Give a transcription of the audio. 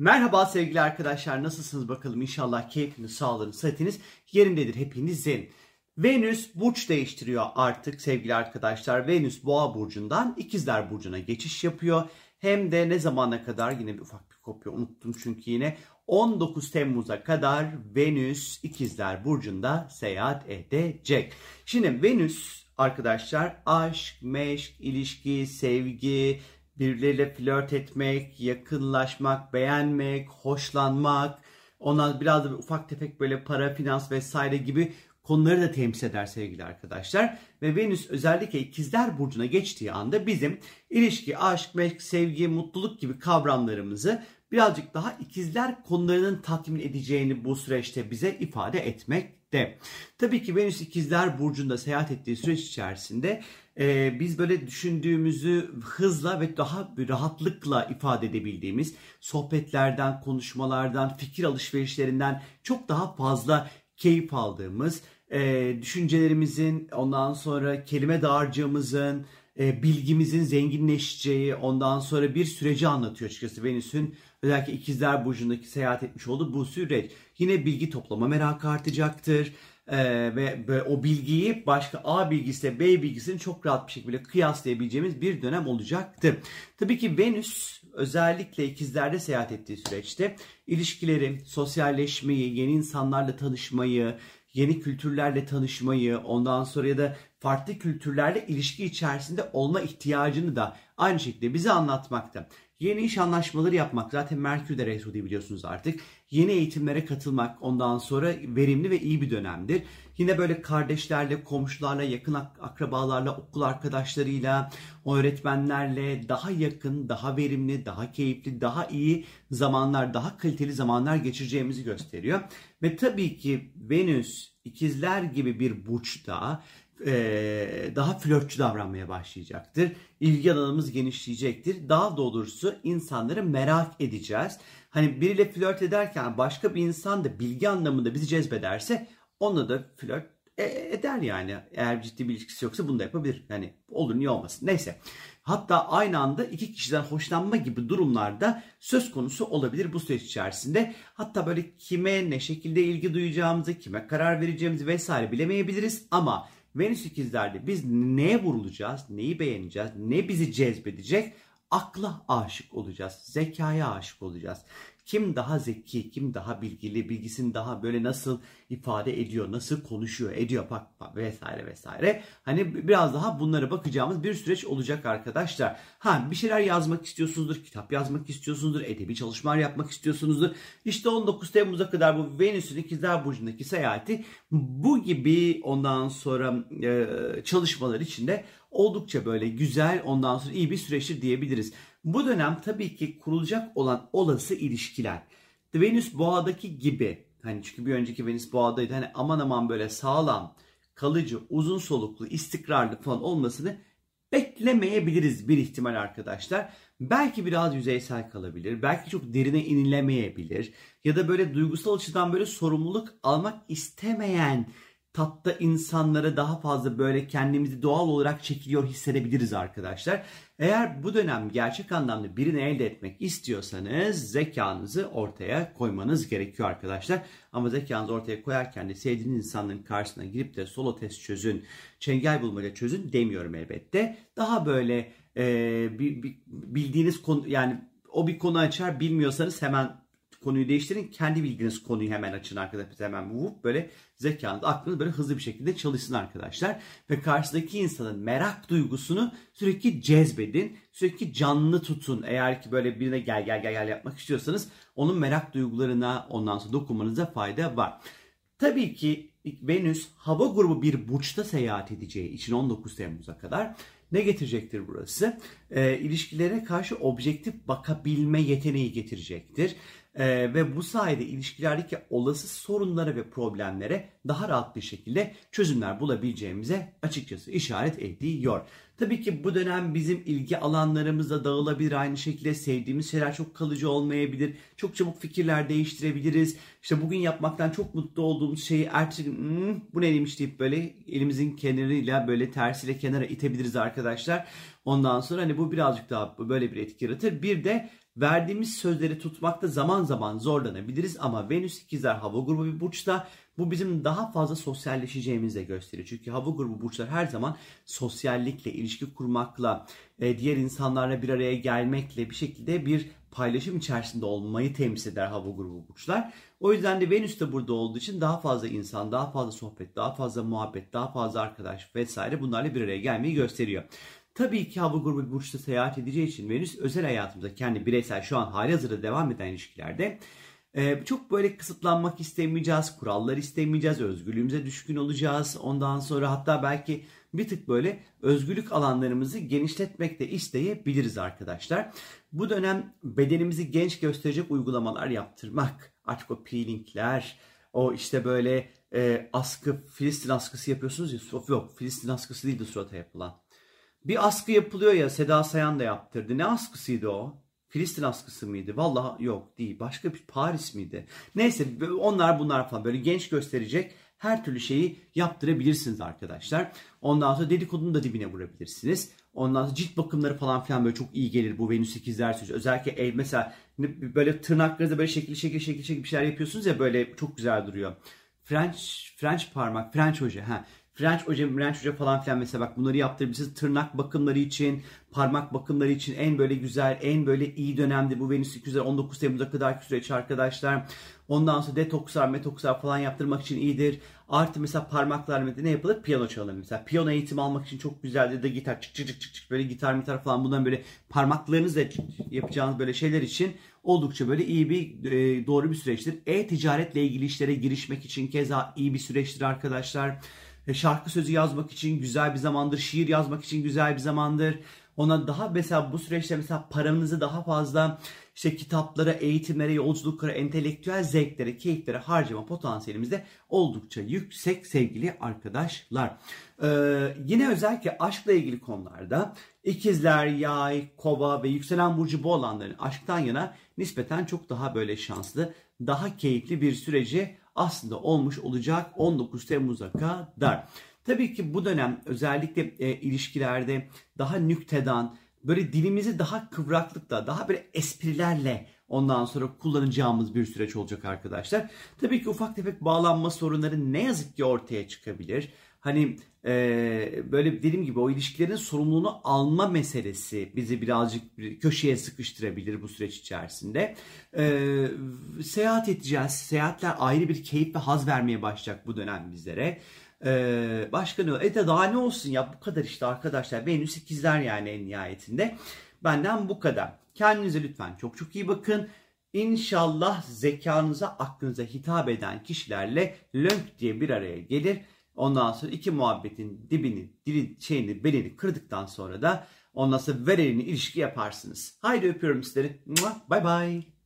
Merhaba sevgili arkadaşlar nasılsınız bakalım inşallah keyfiniz, sağlığınız, sıhhatiniz yerindedir hepinizin. Venüs burç değiştiriyor artık sevgili arkadaşlar. Venüs Boğa burcundan İkizler burcuna geçiş yapıyor. Hem de ne zamana kadar yine bir ufak bir kopya unuttum çünkü yine 19 Temmuz'a kadar Venüs İkizler burcunda seyahat edecek. Şimdi Venüs arkadaşlar aşk, meşk, ilişki, sevgi, birileriyle flört etmek, yakınlaşmak, beğenmek, hoşlanmak, ona biraz da ufak tefek böyle para, finans vesaire gibi konuları da temsil eder sevgili arkadaşlar. Ve Venüs özellikle ikizler burcuna geçtiği anda bizim ilişki, aşk, meşk, sevgi, mutluluk gibi kavramlarımızı birazcık daha ikizler konularının tatmin edeceğini bu süreçte bize ifade etmekte. Tabii ki Venüs ikizler burcunda seyahat ettiği süreç içerisinde e, biz böyle düşündüğümüzü hızla ve daha rahatlıkla ifade edebildiğimiz sohbetlerden, konuşmalardan, fikir alışverişlerinden çok daha fazla keyif aldığımız, e, düşüncelerimizin, ondan sonra kelime dağarcığımızın, e, bilgimizin zenginleşeceği, ondan sonra bir süreci anlatıyor açıkçası Venüs'ün özellikle ikizler burcundaki seyahat etmiş olduğu bu süreç. Yine bilgi toplama merakı artacaktır. Ee, ve, ve o bilgiyi başka A bilgisiyle B bilgisini çok rahat bir şekilde kıyaslayabileceğimiz bir dönem olacaktır. Tabii ki Venüs özellikle ikizlerde seyahat ettiği süreçte ilişkileri, sosyalleşmeyi, yeni insanlarla tanışmayı, yeni kültürlerle tanışmayı, ondan sonra ya da farklı kültürlerle ilişki içerisinde olma ihtiyacını da aynı şekilde bize anlatmakta. Yeni iş anlaşmaları yapmak zaten Merkür'de retrodi biliyorsunuz artık. Yeni eğitimlere katılmak ondan sonra verimli ve iyi bir dönemdir. Yine böyle kardeşlerle, komşularla, yakın akrabalarla, okul arkadaşlarıyla, öğretmenlerle daha yakın, daha verimli, daha keyifli, daha iyi zamanlar, daha kaliteli zamanlar geçireceğimizi gösteriyor. Ve tabii ki Venüs ikizler gibi bir burçta e, daha flörtçü davranmaya başlayacaktır. İlgi alanımız genişleyecektir. Daha doğrusu insanları merak edeceğiz. Hani biriyle flört ederken başka bir insan da bilgi anlamında bizi cezbederse onunla da flört e, eder yani. Eğer ciddi bir ilişkisi yoksa bunu da yapabilir. Yani olur niye olmasın. Neyse. Hatta aynı anda iki kişiden hoşlanma gibi durumlarda söz konusu olabilir bu süreç içerisinde. Hatta böyle kime ne şekilde ilgi duyacağımızı, kime karar vereceğimizi vesaire bilemeyebiliriz ama Venüs ikizlerde biz neye vurulacağız, neyi beğeneceğiz, ne bizi cezbedecek? Akla aşık olacağız, zekaya aşık olacağız. Kim daha zeki, kim daha bilgili, bilgisini daha böyle nasıl ifade ediyor, nasıl konuşuyor, ediyor bak, bak vesaire vesaire. Hani biraz daha bunlara bakacağımız bir süreç olacak arkadaşlar. Ha bir şeyler yazmak istiyorsunuzdur, kitap yazmak istiyorsunuzdur, edebi çalışmalar yapmak istiyorsunuzdur. İşte 19 Temmuz'a kadar bu Venüs'ün ikizler burcundaki seyahati bu gibi ondan sonra e, çalışmalar içinde oldukça böyle güzel ondan sonra iyi bir süreçtir diyebiliriz. Bu dönem tabii ki kurulacak olan olası ilişkiler. Venüs boğadaki gibi hani çünkü bir önceki Venüs boğadaydı hani aman aman böyle sağlam, kalıcı, uzun soluklu, istikrarlı falan olmasını beklemeyebiliriz bir ihtimal arkadaşlar. Belki biraz yüzeysel kalabilir. Belki çok derine inilemeyebilir. Ya da böyle duygusal açıdan böyle sorumluluk almak istemeyen tatta insanlara daha fazla böyle kendimizi doğal olarak çekiliyor hissedebiliriz arkadaşlar. Eğer bu dönem gerçek anlamda birini elde etmek istiyorsanız zekanızı ortaya koymanız gerekiyor arkadaşlar. Ama zekanızı ortaya koyarken de sevdiğiniz insanların karşısına girip de solo test çözün, çengel bulmaca çözün demiyorum elbette. Daha böyle e, bildiğiniz konu yani o bir konu açar bilmiyorsanız hemen konuyu değiştirin. Kendi bildiğiniz konuyu hemen açın arkadaşlar. Hemen vup böyle zekanız, aklınız böyle hızlı bir şekilde çalışsın arkadaşlar. Ve karşıdaki insanın merak duygusunu sürekli cezbedin. Sürekli canlı tutun. Eğer ki böyle birine gel gel gel gel yapmak istiyorsanız onun merak duygularına ondan sonra dokunmanıza fayda var. Tabii ki Venüs hava grubu bir burçta seyahat edeceği için 19 Temmuz'a kadar ne getirecektir burası? E, ilişkilere karşı objektif bakabilme yeteneği getirecektir. Ee, ve bu sayede ilişkilerdeki olası sorunlara ve problemlere daha rahat bir şekilde çözümler bulabileceğimize açıkçası işaret ediyor. Tabii ki bu dönem bizim ilgi alanlarımızda dağılabilir aynı şekilde sevdiğimiz şeyler çok kalıcı olmayabilir. Çok çabuk fikirler değiştirebiliriz. İşte bugün yapmaktan çok mutlu olduğumuz şeyi ertesi gün hmm, bu neymiş deyip böyle elimizin kenarıyla böyle tersiyle kenara itebiliriz arkadaşlar. Ondan sonra hani bu birazcık daha böyle bir etki yaratır. Bir de verdiğimiz sözleri tutmakta zaman zaman zorlanabiliriz ama Venüs ikizler hava grubu bir burçta bu bizim daha fazla sosyalleşeceğimizi de gösteriyor. Çünkü hava grubu burçlar her zaman sosyallikle, ilişki kurmakla, e, diğer insanlarla bir araya gelmekle bir şekilde bir paylaşım içerisinde olmayı temsil eder hava grubu burçlar. O yüzden de Venüs de burada olduğu için daha fazla insan, daha fazla sohbet, daha fazla muhabbet, daha fazla arkadaş vesaire bunlarla bir araya gelmeyi gösteriyor. Tabii ki hava grubu burçta seyahat edeceği için Venüs özel hayatımızda kendi bireysel şu an hali hazırda devam eden ilişkilerde ee, çok böyle kısıtlanmak istemeyeceğiz, kurallar istemeyeceğiz, özgürlüğümüze düşkün olacağız. Ondan sonra hatta belki bir tık böyle özgürlük alanlarımızı genişletmek de isteyebiliriz arkadaşlar. Bu dönem bedenimizi genç gösterecek uygulamalar yaptırmak, artık o peelingler, o işte böyle e, askı, Filistin askısı yapıyorsunuz ya, yok Filistin askısı değil de surata yapılan. Bir askı yapılıyor ya Seda Sayan da yaptırdı. Ne askısıydı o? Filistin askısı mıydı? Vallahi yok değil. Başka bir Paris miydi? Neyse onlar bunlar falan böyle genç gösterecek her türlü şeyi yaptırabilirsiniz arkadaşlar. Ondan sonra dedikodunu da dibine vurabilirsiniz. Ondan sonra cilt bakımları falan filan böyle çok iyi gelir bu Venüs ikizler süreci. Özellikle el mesela böyle tırnaklarınızda böyle şekil şekil şekil şekil bir şeyler yapıyorsunuz ya böyle çok güzel duruyor. French French parmak, French hoca. Ha. French hoca, French hoca falan filan mesela bak bunları yaptırabilirsiniz. Tırnak bakımları için, parmak bakımları için en böyle güzel, en böyle iyi dönemdi bu Venüs 219 Temmuz'a kadar süreç arkadaşlar. Ondan sonra detokslar, metokslar falan yaptırmak için iyidir. Artı mesela parmaklar ne yapılır? Piyano çalınır mesela. Piyano eğitimi almak için çok güzeldir de gitar çık çık çık çık böyle gitar gitar falan bundan böyle parmaklarınızla yapacağınız böyle şeyler için oldukça böyle iyi bir e, doğru bir süreçtir. E-ticaretle ilgili işlere girişmek için keza iyi bir süreçtir arkadaşlar. E, şarkı sözü yazmak için güzel bir zamandır, şiir yazmak için güzel bir zamandır. Ona daha mesela bu süreçte mesela paranızı daha fazla işte kitaplara, eğitimlere, yolculuklara, entelektüel zevklere, keyiflere harcama potansiyelimiz de oldukça yüksek sevgili arkadaşlar. Ee, yine özellikle aşkla ilgili konularda ikizler, yay, kova ve yükselen burcu bu olanların aşktan yana nispeten çok daha böyle şanslı, daha keyifli bir süreci aslında olmuş olacak 19 Temmuz'a kadar. Tabii ki bu dönem özellikle e, ilişkilerde daha nüktedan, böyle dilimizi daha kıvraklıkla, daha böyle esprilerle ondan sonra kullanacağımız bir süreç olacak arkadaşlar. Tabii ki ufak tefek bağlanma sorunları ne yazık ki ortaya çıkabilir. Hani e, böyle dediğim gibi o ilişkilerin sorumluluğunu alma meselesi bizi birazcık bir köşeye sıkıştırabilir bu süreç içerisinde. E, seyahat edeceğiz. Seyahatler ayrı bir keyif ve haz vermeye başlayacak bu dönem bizlere. Ee, başka ne? E de daha ne olsun ya bu kadar işte arkadaşlar. Venüs ikizler yani en nihayetinde. Benden bu kadar. Kendinize lütfen çok çok iyi bakın. İnşallah zekanıza, aklınıza hitap eden kişilerle lönk diye bir araya gelir. Ondan sonra iki muhabbetin dibini, dili, şeyini, belini kırdıktan sonra da ondan sonra vererini ilişki yaparsınız. Haydi öpüyorum sizleri. Bye bye.